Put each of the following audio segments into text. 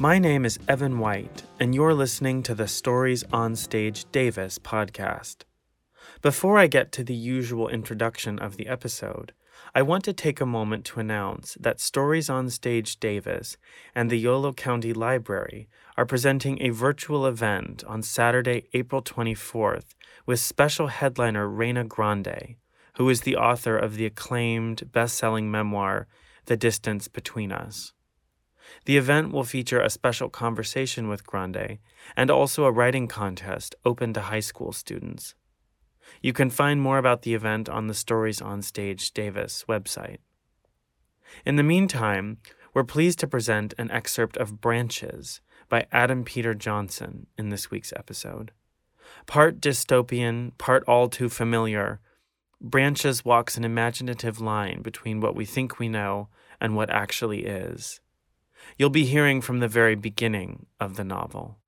My name is Evan White, and you're listening to the Stories on Stage Davis podcast. Before I get to the usual introduction of the episode, I want to take a moment to announce that Stories on Stage Davis and the Yolo County Library are presenting a virtual event on Saturday, April 24th, with special headliner Reyna Grande, who is the author of the acclaimed best selling memoir, The Distance Between Us. The event will feature a special conversation with Grande and also a writing contest open to high school students. You can find more about the event on the Stories on Stage Davis website. In the meantime, we're pleased to present an excerpt of Branches by Adam Peter Johnson in this week's episode. Part dystopian, part all too familiar, Branches walks an imaginative line between what we think we know and what actually is. You'll be hearing from the very beginning of the novel.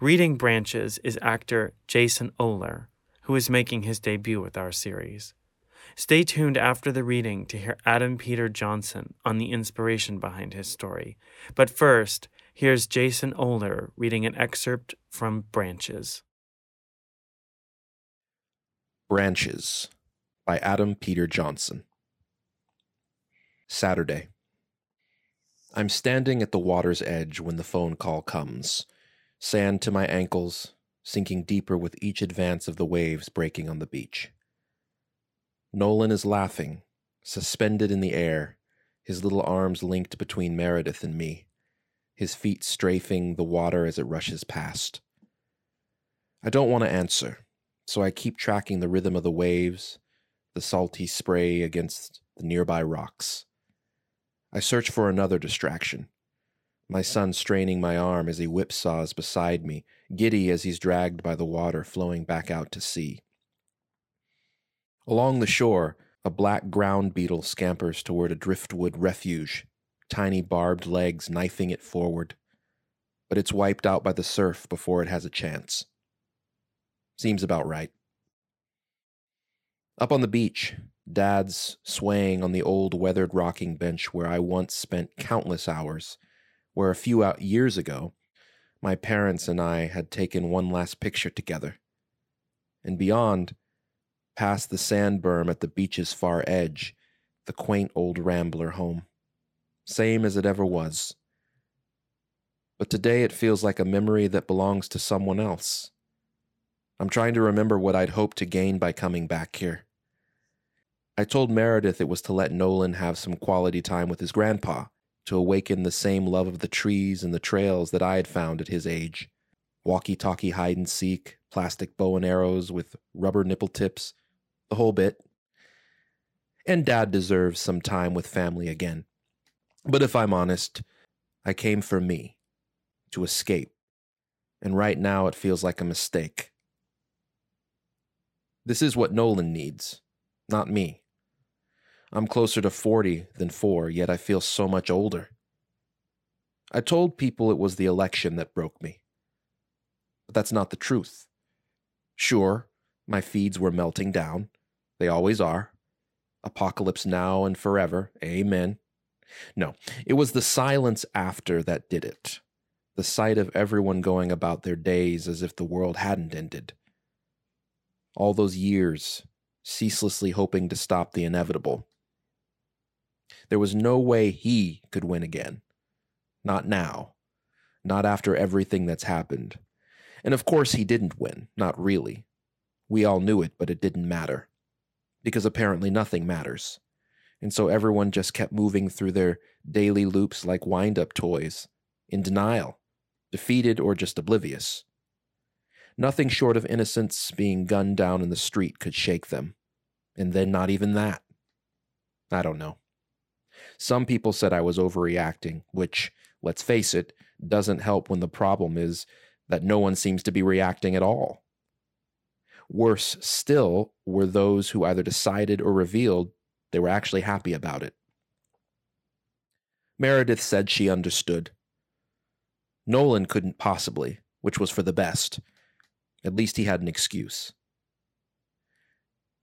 Reading Branches is actor Jason Oler, who is making his debut with our series. Stay tuned after the reading to hear Adam Peter Johnson on the inspiration behind his story. But first, here's Jason Oler reading an excerpt from Branches. Branches by Adam Peter Johnson. Saturday. I'm standing at the water's edge when the phone call comes. Sand to my ankles, sinking deeper with each advance of the waves breaking on the beach. Nolan is laughing, suspended in the air, his little arms linked between Meredith and me, his feet strafing the water as it rushes past. I don't want to answer, so I keep tracking the rhythm of the waves, the salty spray against the nearby rocks. I search for another distraction. My son straining my arm as he whipsaws beside me, giddy as he's dragged by the water flowing back out to sea. Along the shore, a black ground beetle scampers toward a driftwood refuge, tiny barbed legs knifing it forward. But it's wiped out by the surf before it has a chance. Seems about right. Up on the beach, Dad's swaying on the old weathered rocking bench where I once spent countless hours, where a few years ago my parents and I had taken one last picture together. And beyond, past the sand berm at the beach's far edge, the quaint old rambler home. Same as it ever was. But today it feels like a memory that belongs to someone else. I'm trying to remember what I'd hoped to gain by coming back here. I told Meredith it was to let Nolan have some quality time with his grandpa, to awaken the same love of the trees and the trails that I had found at his age. Walkie talkie hide and seek, plastic bow and arrows with rubber nipple tips, the whole bit. And Dad deserves some time with family again. But if I'm honest, I came for me, to escape. And right now it feels like a mistake. This is what Nolan needs, not me. I'm closer to 40 than 4, yet I feel so much older. I told people it was the election that broke me. But that's not the truth. Sure, my feeds were melting down. They always are. Apocalypse now and forever. Amen. No, it was the silence after that did it. The sight of everyone going about their days as if the world hadn't ended. All those years, ceaselessly hoping to stop the inevitable. There was no way he could win again. Not now. Not after everything that's happened. And of course, he didn't win. Not really. We all knew it, but it didn't matter. Because apparently nothing matters. And so everyone just kept moving through their daily loops like wind up toys, in denial, defeated or just oblivious. Nothing short of innocence being gunned down in the street could shake them. And then not even that. I don't know. Some people said I was overreacting, which, let's face it, doesn't help when the problem is that no one seems to be reacting at all. Worse still were those who either decided or revealed they were actually happy about it. Meredith said she understood. Nolan couldn't possibly, which was for the best. At least he had an excuse.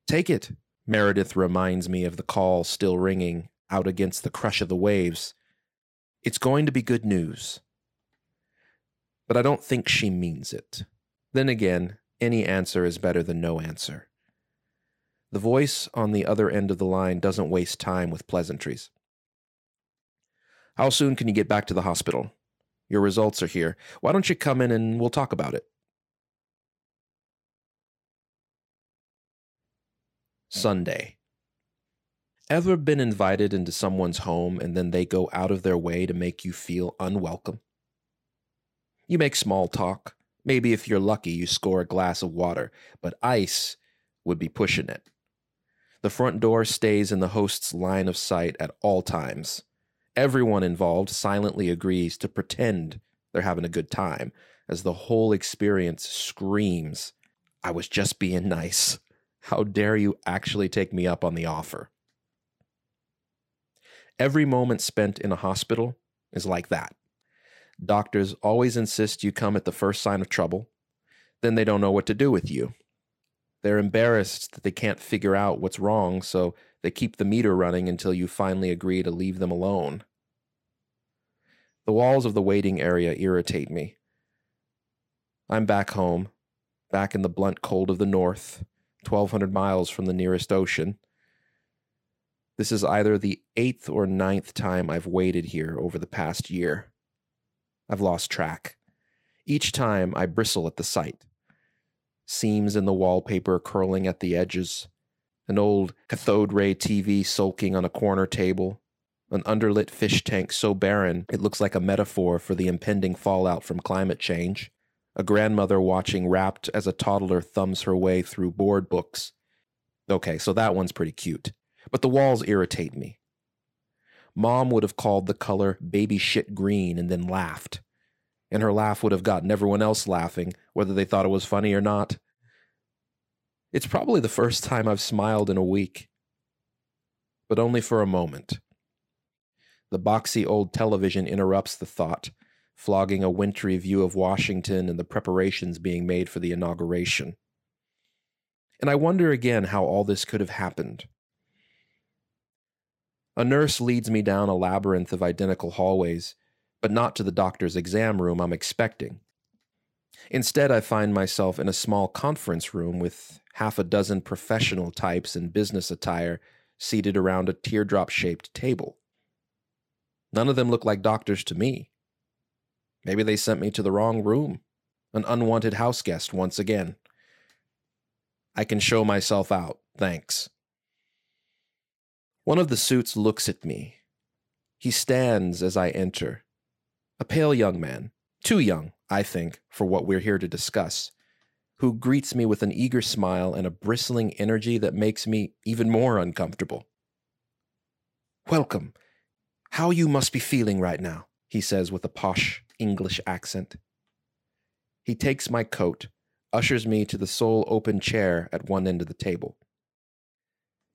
Take it, Meredith reminds me of the call still ringing out against the crush of the waves. It's going to be good news. but I don't think she means it. Then again, any answer is better than no answer. The voice on the other end of the line doesn't waste time with pleasantries. How soon can you get back to the hospital? Your results are here. Why don't you come in and we'll talk about it? Sunday. Ever been invited into someone's home and then they go out of their way to make you feel unwelcome? You make small talk. Maybe if you're lucky, you score a glass of water, but ice would be pushing it. The front door stays in the host's line of sight at all times. Everyone involved silently agrees to pretend they're having a good time as the whole experience screams, I was just being nice. How dare you actually take me up on the offer? Every moment spent in a hospital is like that. Doctors always insist you come at the first sign of trouble. Then they don't know what to do with you. They're embarrassed that they can't figure out what's wrong, so they keep the meter running until you finally agree to leave them alone. The walls of the waiting area irritate me. I'm back home, back in the blunt cold of the north, 1,200 miles from the nearest ocean. This is either the eighth or ninth time I've waited here over the past year. I've lost track. Each time I bristle at the sight. Seams in the wallpaper curling at the edges, an old cathode ray TV sulking on a corner table, an underlit fish tank so barren it looks like a metaphor for the impending fallout from climate change, a grandmother watching rapt as a toddler thumbs her way through board books. Okay, so that one's pretty cute, but the walls irritate me. Mom would have called the color baby shit green and then laughed. And her laugh would have gotten everyone else laughing, whether they thought it was funny or not. It's probably the first time I've smiled in a week, but only for a moment. The boxy old television interrupts the thought, flogging a wintry view of Washington and the preparations being made for the inauguration. And I wonder again how all this could have happened. A nurse leads me down a labyrinth of identical hallways, but not to the doctor's exam room I'm expecting. Instead, I find myself in a small conference room with half a dozen professional types in business attire seated around a teardrop shaped table. None of them look like doctors to me. Maybe they sent me to the wrong room, an unwanted house guest once again. I can show myself out, thanks. One of the suits looks at me. He stands as I enter. A pale young man, too young, I think, for what we're here to discuss, who greets me with an eager smile and a bristling energy that makes me even more uncomfortable. Welcome. How you must be feeling right now, he says with a posh English accent. He takes my coat, ushers me to the sole open chair at one end of the table.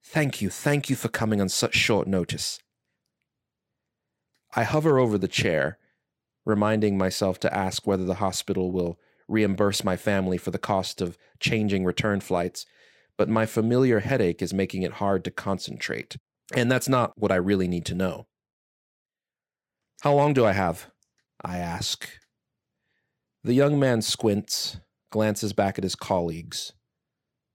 Thank you, thank you for coming on such short notice. I hover over the chair, reminding myself to ask whether the hospital will reimburse my family for the cost of changing return flights, but my familiar headache is making it hard to concentrate. And that's not what I really need to know. How long do I have? I ask. The young man squints, glances back at his colleagues.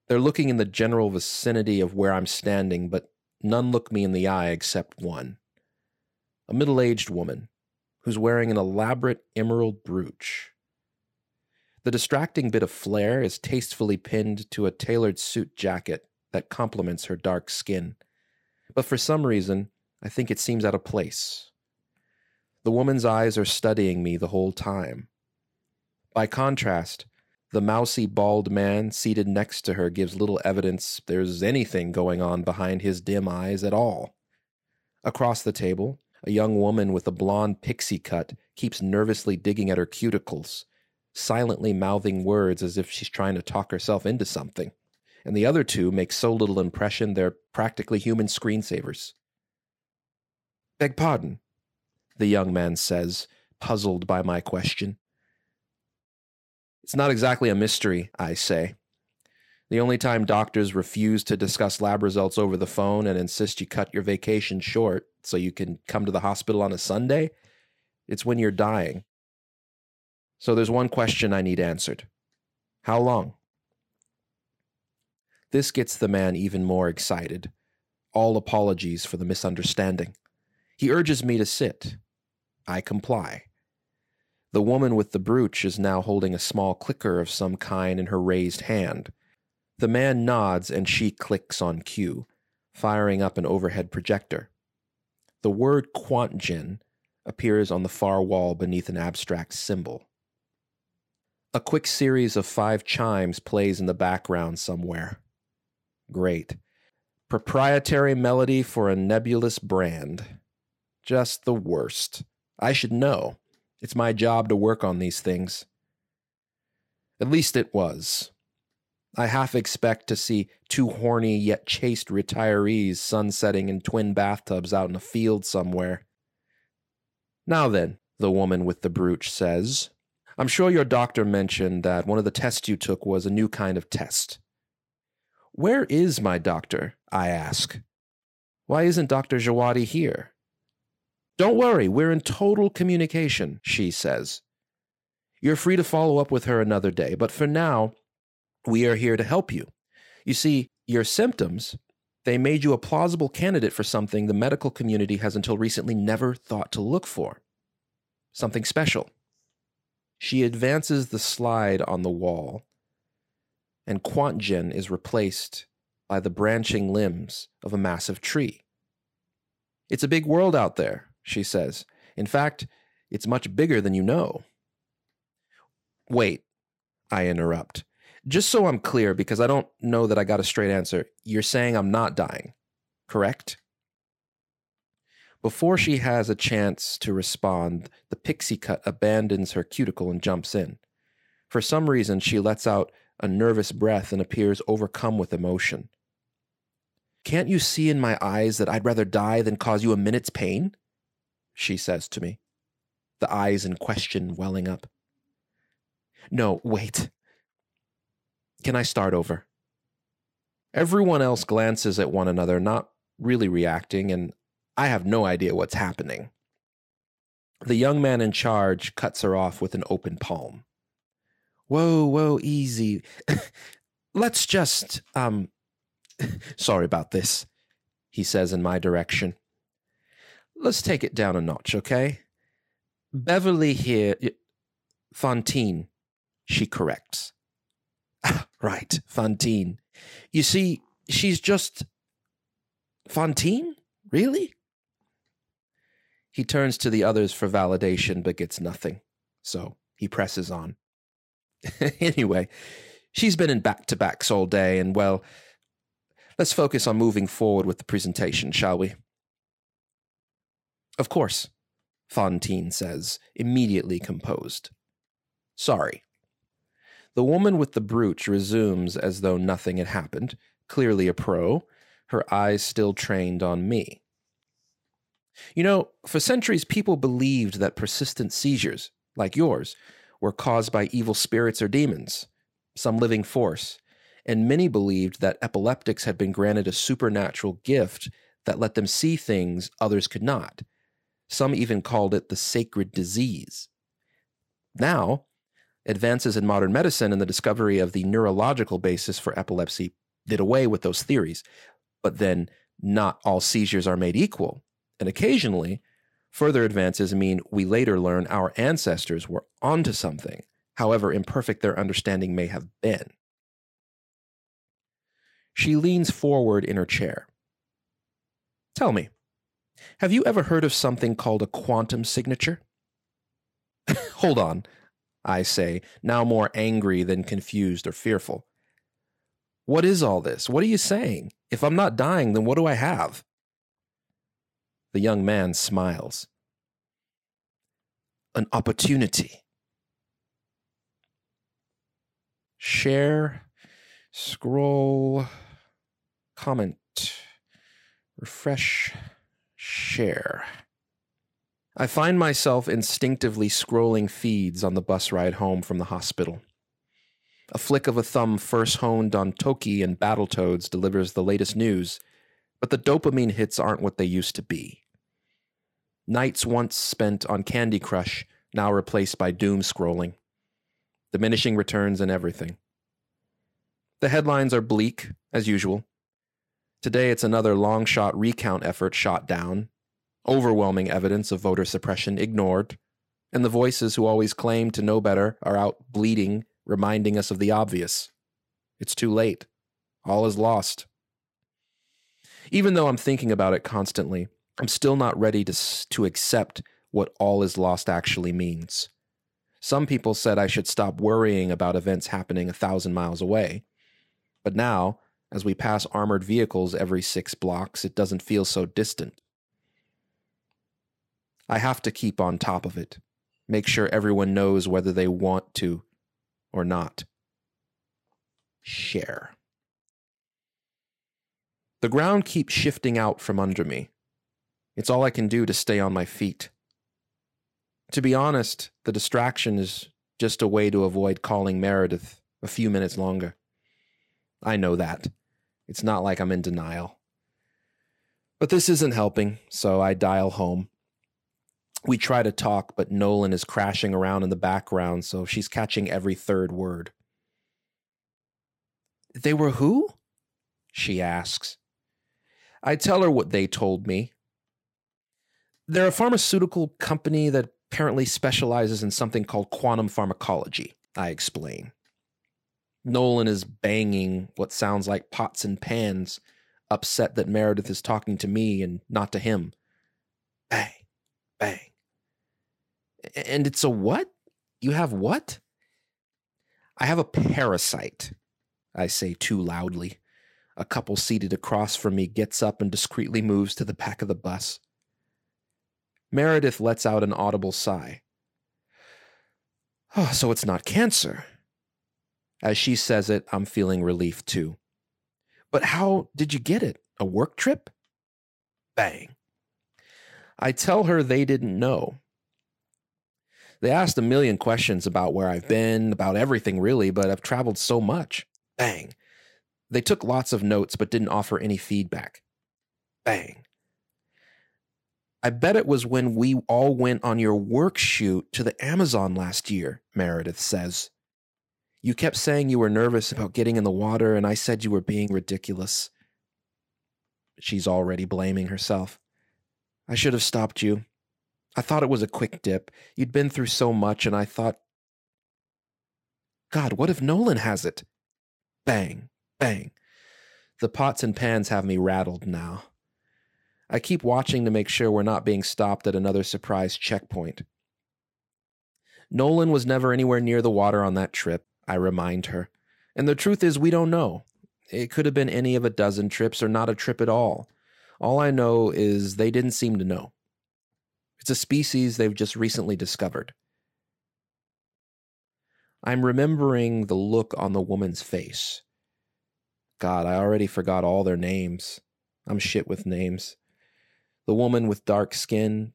They're looking in the general vicinity of where I'm standing, but none look me in the eye except one. A middle aged woman who's wearing an elaborate emerald brooch. The distracting bit of flair is tastefully pinned to a tailored suit jacket that complements her dark skin. But for some reason, I think it seems out of place. The woman's eyes are studying me the whole time. By contrast, the mousy bald man seated next to her gives little evidence there's anything going on behind his dim eyes at all. Across the table, a young woman with a blonde pixie cut keeps nervously digging at her cuticles, silently mouthing words as if she's trying to talk herself into something. And the other two make so little impression they're practically human screensavers. Beg pardon, the young man says, puzzled by my question. It's not exactly a mystery, I say. The only time doctors refuse to discuss lab results over the phone and insist you cut your vacation short so you can come to the hospital on a Sunday, it's when you're dying. So there's one question I need answered How long? This gets the man even more excited. All apologies for the misunderstanding. He urges me to sit. I comply. The woman with the brooch is now holding a small clicker of some kind in her raised hand. The man nods and she clicks on cue, firing up an overhead projector. The word Quantgen appears on the far wall beneath an abstract symbol. A quick series of five chimes plays in the background somewhere. Great. Proprietary melody for a nebulous brand. Just the worst. I should know. It's my job to work on these things. At least it was. I half expect to see two horny yet chaste retirees sunsetting in twin bathtubs out in a field somewhere. Now then, the woman with the brooch says, I'm sure your doctor mentioned that one of the tests you took was a new kind of test. Where is my doctor? I ask. Why isn't Dr. Jawadi here? Don't worry, we're in total communication, she says. You're free to follow up with her another day, but for now, we are here to help you. You see, your symptoms, they made you a plausible candidate for something the medical community has until recently never thought to look for. Something special. She advances the slide on the wall, and Quantgen is replaced by the branching limbs of a massive tree. It's a big world out there, she says. In fact, it's much bigger than you know. Wait, I interrupt. Just so I'm clear, because I don't know that I got a straight answer, you're saying I'm not dying, correct? Before she has a chance to respond, the pixie cut abandons her cuticle and jumps in. For some reason, she lets out a nervous breath and appears overcome with emotion. Can't you see in my eyes that I'd rather die than cause you a minute's pain? She says to me, the eyes in question welling up. No, wait. Can I start over? Everyone else glances at one another, not really reacting, and I have no idea what's happening. The young man in charge cuts her off with an open palm. Whoa, whoa, easy. Let's just, um, sorry about this, he says in my direction. Let's take it down a notch, okay? Beverly here, Fontaine, she corrects. Ah, right, Fontaine. You see, she's just. Fontaine? Really? He turns to the others for validation, but gets nothing. So he presses on. anyway, she's been in back to backs all day, and well, let's focus on moving forward with the presentation, shall we? Of course, Fontaine says, immediately composed. Sorry. The woman with the brooch resumes as though nothing had happened, clearly a pro, her eyes still trained on me. You know, for centuries, people believed that persistent seizures, like yours, were caused by evil spirits or demons, some living force, and many believed that epileptics had been granted a supernatural gift that let them see things others could not some even called it the sacred disease. Now, advances in modern medicine and the discovery of the neurological basis for epilepsy did away with those theories. But then, not all seizures are made equal. And occasionally, further advances mean we later learn our ancestors were onto something, however imperfect their understanding may have been. She leans forward in her chair. Tell me, have you ever heard of something called a quantum signature? Hold on, I say, now more angry than confused or fearful. What is all this? What are you saying? If I'm not dying, then what do I have? The young man smiles. An opportunity. Share, scroll, comment, refresh share. I find myself instinctively scrolling feeds on the bus ride home from the hospital. A flick of a thumb first honed on Toki and Battletoads delivers the latest news, but the dopamine hits aren't what they used to be. Nights once spent on Candy Crush, now replaced by doom scrolling. diminishing returns and everything. The headlines are bleak, as usual. Today it's another long shot recount effort shot down, overwhelming evidence of voter suppression ignored, and the voices who always claim to know better are out bleeding, reminding us of the obvious. It's too late. All is lost. Even though I'm thinking about it constantly, I'm still not ready to, to accept what all is lost actually means. Some people said I should stop worrying about events happening a thousand miles away. But now, as we pass armored vehicles every six blocks, it doesn't feel so distant. I have to keep on top of it, make sure everyone knows whether they want to or not. Share. The ground keeps shifting out from under me. It's all I can do to stay on my feet. To be honest, the distraction is just a way to avoid calling Meredith a few minutes longer. I know that. It's not like I'm in denial. But this isn't helping, so I dial home. We try to talk, but Nolan is crashing around in the background, so she's catching every third word. They were who? She asks. I tell her what they told me. They're a pharmaceutical company that apparently specializes in something called quantum pharmacology, I explain. Nolan is banging what sounds like pots and pans, upset that Meredith is talking to me and not to him. Bang, bang. And it's a what? You have what? I have a parasite, I say too loudly. A couple seated across from me gets up and discreetly moves to the back of the bus. Meredith lets out an audible sigh. Oh, so it's not cancer. As she says it, I'm feeling relief too. But how did you get it? A work trip? Bang. I tell her they didn't know. They asked a million questions about where I've been, about everything really, but I've traveled so much. Bang. They took lots of notes but didn't offer any feedback. Bang. I bet it was when we all went on your work shoot to the Amazon last year, Meredith says. You kept saying you were nervous about getting in the water, and I said you were being ridiculous. She's already blaming herself. I should have stopped you. I thought it was a quick dip. You'd been through so much, and I thought, God, what if Nolan has it? Bang, bang. The pots and pans have me rattled now. I keep watching to make sure we're not being stopped at another surprise checkpoint. Nolan was never anywhere near the water on that trip, I remind her. And the truth is, we don't know. It could have been any of a dozen trips or not a trip at all. All I know is they didn't seem to know. It's a species they've just recently discovered. I'm remembering the look on the woman's face. God, I already forgot all their names. I'm shit with names. The woman with dark skin,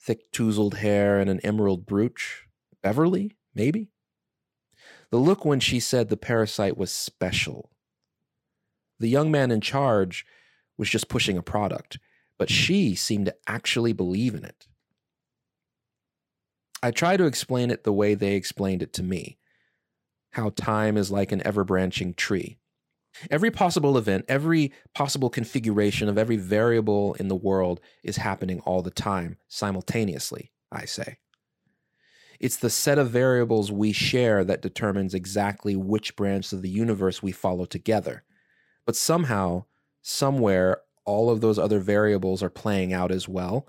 thick tousled hair, and an emerald brooch. Beverly, maybe? The look when she said the parasite was special. The young man in charge was just pushing a product, but she seemed to actually believe in it. I try to explain it the way they explained it to me how time is like an ever branching tree. Every possible event, every possible configuration of every variable in the world is happening all the time, simultaneously, I say. It's the set of variables we share that determines exactly which branch of the universe we follow together. But somehow, somewhere, all of those other variables are playing out as well.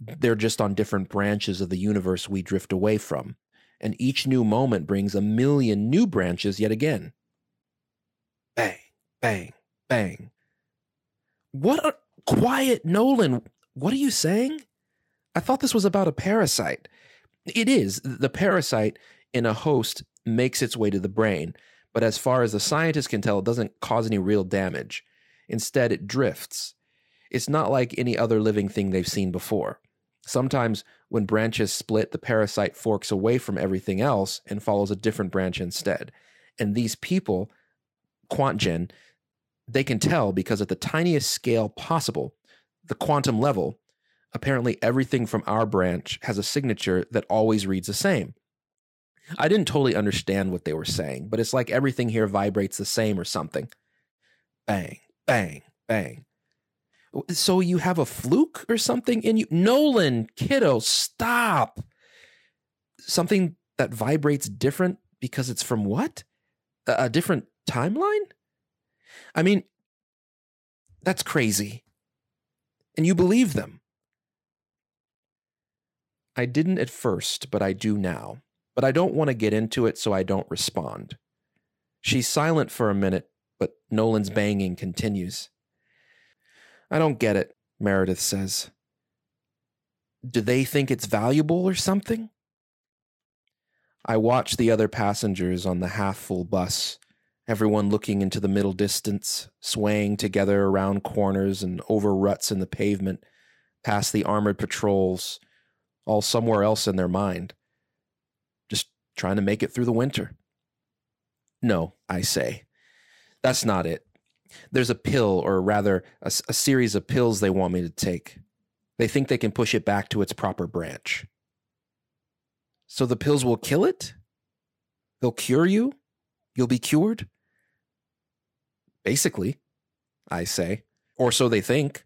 They're just on different branches of the universe we drift away from. And each new moment brings a million new branches yet again. Bang bang, bang. What a quiet Nolan. What are you saying? I thought this was about a parasite. It is. The parasite in a host makes its way to the brain, but as far as the scientists can tell, it doesn't cause any real damage. Instead, it drifts. It's not like any other living thing they've seen before. Sometimes, when branches split, the parasite forks away from everything else and follows a different branch instead. And these people, QuantGen, they can tell because at the tiniest scale possible, the quantum level, apparently everything from our branch has a signature that always reads the same. I didn't totally understand what they were saying, but it's like everything here vibrates the same or something. Bang, bang, bang. So you have a fluke or something in you? Nolan, kiddo, stop. Something that vibrates different because it's from what? A, different timeline? I mean, that's crazy. And you believe them. I didn't at first, but I do now. But I don't want to get into it, so I don't respond. She's silent for a minute, but Nolan's banging continues. I don't get it, Meredith says. Do they think it's valuable or something? I watch the other passengers on the half full bus, everyone looking into the middle distance, swaying together around corners and over ruts in the pavement, past the armored patrols, all somewhere else in their mind. Just trying to make it through the winter. No, I say. That's not it. There's a pill, or rather, a, a series of pills they want me to take. They think they can push it back to its proper branch. So the pills will kill it? They'll cure you? You'll be cured? Basically, I say. Or so they think.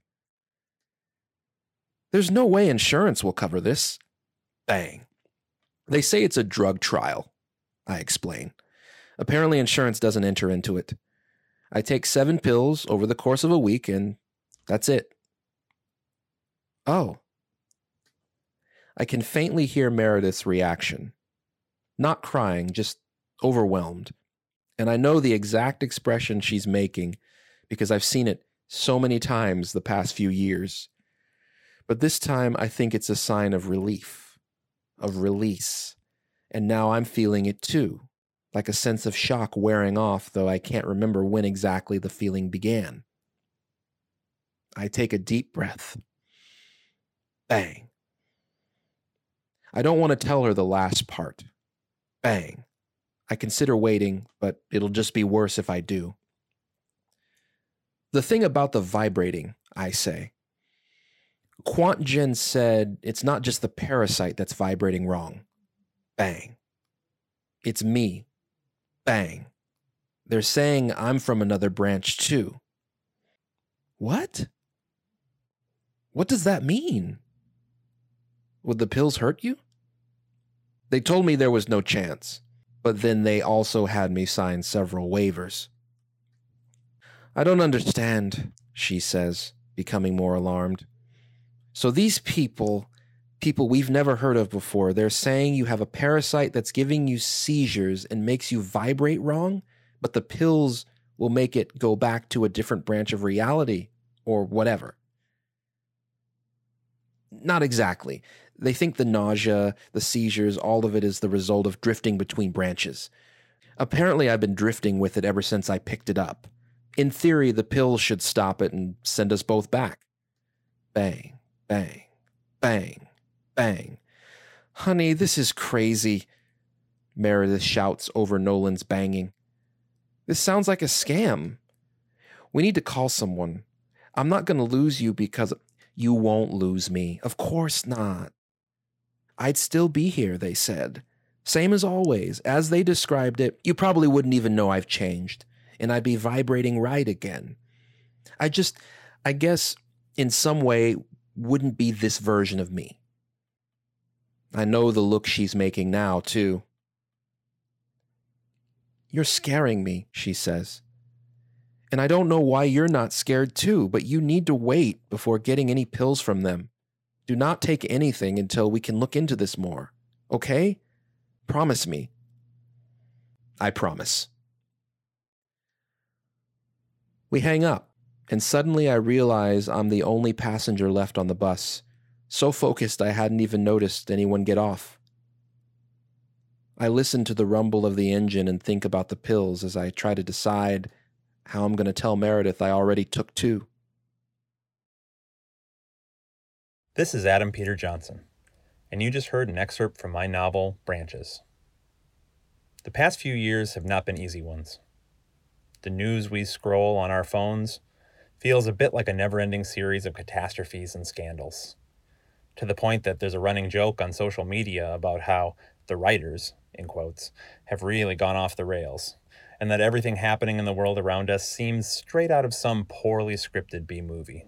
There's no way insurance will cover this. Bang. They say it's a drug trial. I explain. Apparently, insurance doesn't enter into it. I take seven pills over the course of a week, and that's it. Oh. I can faintly hear Meredith's reaction. Not crying, just overwhelmed. And I know the exact expression she's making because I've seen it so many times the past few years. But this time, I think it's a sign of relief, of release. And now I'm feeling it too, like a sense of shock wearing off, though I can't remember when exactly the feeling began. I take a deep breath. Bang. I don't want to tell her the last part. Bang. I consider waiting, but it'll just be worse if I do. The thing about the vibrating, I say, QuantGen said it's not just the parasite that's vibrating wrong. Bang. It's me. Bang. They're saying I'm from another branch too. What? What does that mean? Would the pills hurt you? They told me there was no chance, but then they also had me sign several waivers. I don't understand, she says, becoming more alarmed. So these people, people we've never heard of before, they're saying you have a parasite that's giving you seizures and makes you vibrate wrong, but the pills will make it go back to a different branch of reality or whatever. Not exactly. They think the nausea, the seizures, all of it is the result of drifting between branches. Apparently, I've been drifting with it ever since I picked it up. In theory, the pills should stop it and send us both back. Bang. Bang, bang, bang. Honey, this is crazy. Meredith shouts over Nolan's banging. This sounds like a scam. We need to call someone. I'm not going to lose you because you won't lose me. Of course not. I'd still be here, they said. Same as always. As they described it, you probably wouldn't even know I've changed, and I'd be vibrating right again. I just, I guess, in some way, wouldn't be this version of me. I know the look she's making now, too. You're scaring me, she says. And I don't know why you're not scared too, but you need to wait before getting any pills from them. Do not take anything until we can look into this more. Okay? Promise me. I promise. We hang up and suddenly I realize I'm the only passenger left on the bus, so focused I hadn't even noticed anyone get off. I listen to the rumble of the engine and think about the pills as I try to decide how I'm going to tell Meredith I already took two. This is Adam Peter Johnson, and you just heard an excerpt from my novel, Branches. The past few years have not been easy ones. The news we scroll on our phones feels a bit like a never ending series of catastrophes and scandals. To the point that there's a running joke on social media about how the writers, in quotes, have really gone off the rails, and that everything happening in the world around us seems straight out of some poorly scripted B movie.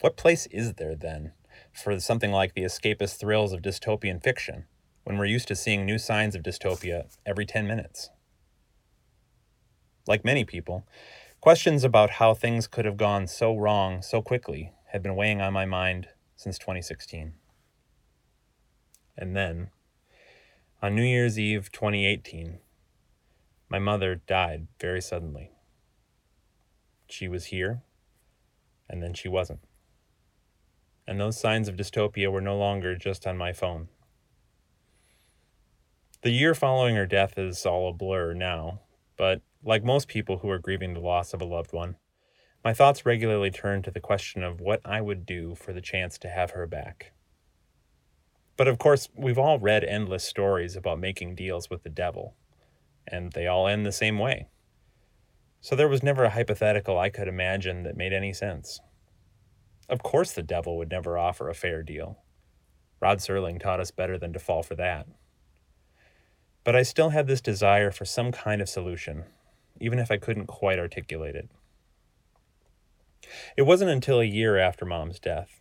What place is there, then, for something like the escapist thrills of dystopian fiction, when we're used to seeing new signs of dystopia every 10 minutes? Like many people, questions about how things could have gone so wrong so quickly had been weighing on my mind since 2016. And then, on New Year's Eve 2018, my mother died very suddenly. She was here, and then she wasn't. And those signs of dystopia were no longer just on my phone. The year following her death is all a blur now, but like most people who are grieving the loss of a loved one, my thoughts regularly turn to the question of what I would do for the chance to have her back. But of course, we've all read endless stories about making deals with the devil, and they all end the same way. So there was never a hypothetical I could imagine that made any sense. Of course, the devil would never offer a fair deal. Rod Serling taught us better than to fall for that. But I still had this desire for some kind of solution, even if I couldn't quite articulate it. It wasn't until a year after Mom's death,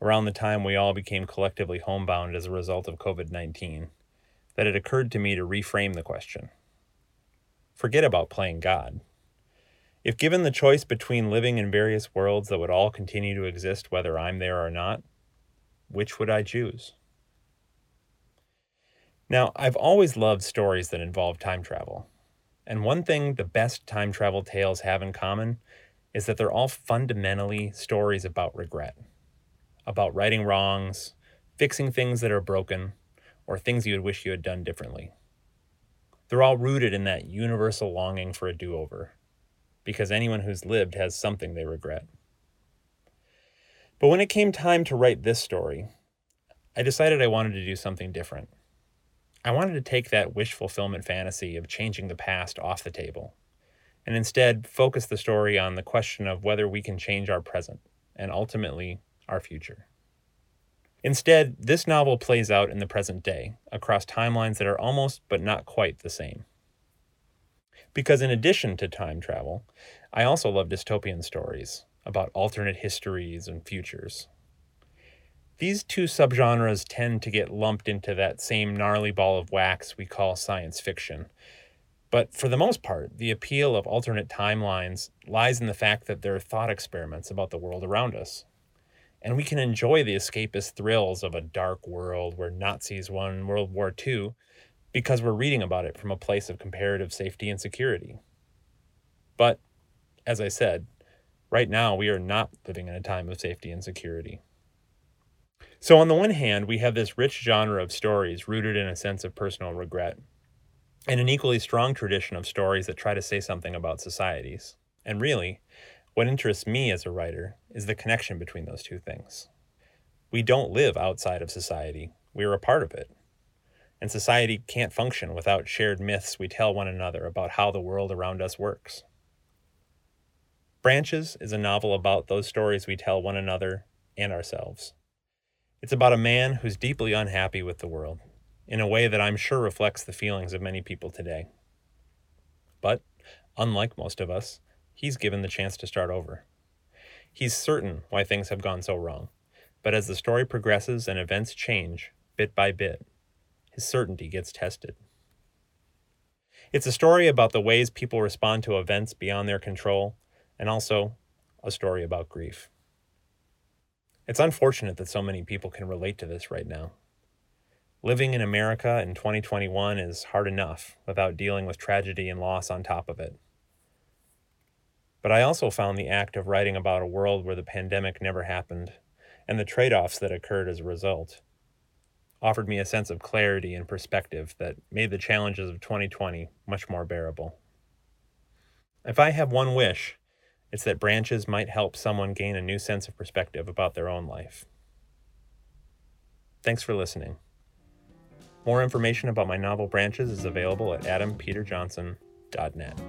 around the time we all became collectively homebound as a result of COVID 19, that it occurred to me to reframe the question. Forget about playing God. If given the choice between living in various worlds that would all continue to exist whether I'm there or not, which would I choose? Now, I've always loved stories that involve time travel. And one thing the best time travel tales have in common is that they're all fundamentally stories about regret, about righting wrongs, fixing things that are broken, or things you would wish you had done differently. They're all rooted in that universal longing for a do over, because anyone who's lived has something they regret. But when it came time to write this story, I decided I wanted to do something different. I wanted to take that wish fulfillment fantasy of changing the past off the table and instead focus the story on the question of whether we can change our present and ultimately our future. Instead, this novel plays out in the present day across timelines that are almost but not quite the same. Because in addition to time travel, I also love dystopian stories about alternate histories and futures. These two subgenres tend to get lumped into that same gnarly ball of wax we call science fiction. But for the most part, the appeal of alternate timelines lies in the fact that they're thought experiments about the world around us. And we can enjoy the escapist thrills of a dark world where Nazis won World War II because we're reading about it from a place of comparative safety and security. But, as I said, right now we are not living in a time of safety and security. So, on the one hand, we have this rich genre of stories rooted in a sense of personal regret, and an equally strong tradition of stories that try to say something about societies. And really, what interests me as a writer is the connection between those two things. We don't live outside of society, we are a part of it. And society can't function without shared myths we tell one another about how the world around us works. Branches is a novel about those stories we tell one another and ourselves. It's about a man who's deeply unhappy with the world, in a way that I'm sure reflects the feelings of many people today. But, unlike most of us, he's given the chance to start over. He's certain why things have gone so wrong, but as the story progresses and events change, bit by bit, his certainty gets tested. It's a story about the ways people respond to events beyond their control, and also a story about grief. It's unfortunate that so many people can relate to this right now. Living in America in 2021 is hard enough without dealing with tragedy and loss on top of it. But I also found the act of writing about a world where the pandemic never happened and the trade offs that occurred as a result offered me a sense of clarity and perspective that made the challenges of 2020 much more bearable. If I have one wish, it's that branches might help someone gain a new sense of perspective about their own life. Thanks for listening. More information about my novel Branches is available at adampeterjohnson.net.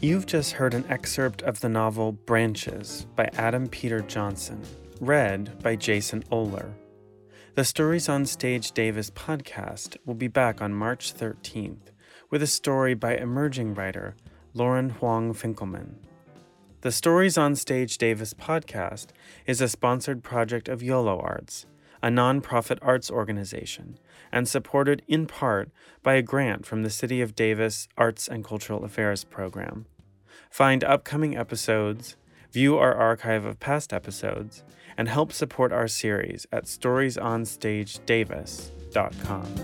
You've just heard an excerpt of the novel Branches by Adam Peter Johnson, read by Jason Oler. The Stories on Stage Davis podcast will be back on March 13th with a story by emerging writer Lauren Huang Finkelman. The Stories on Stage Davis podcast is a sponsored project of YOLO Arts, a nonprofit arts organization, and supported in part by a grant from the City of Davis Arts and Cultural Affairs program. Find upcoming episodes, view our archive of past episodes, and help support our series at storiesonstagedavis.com.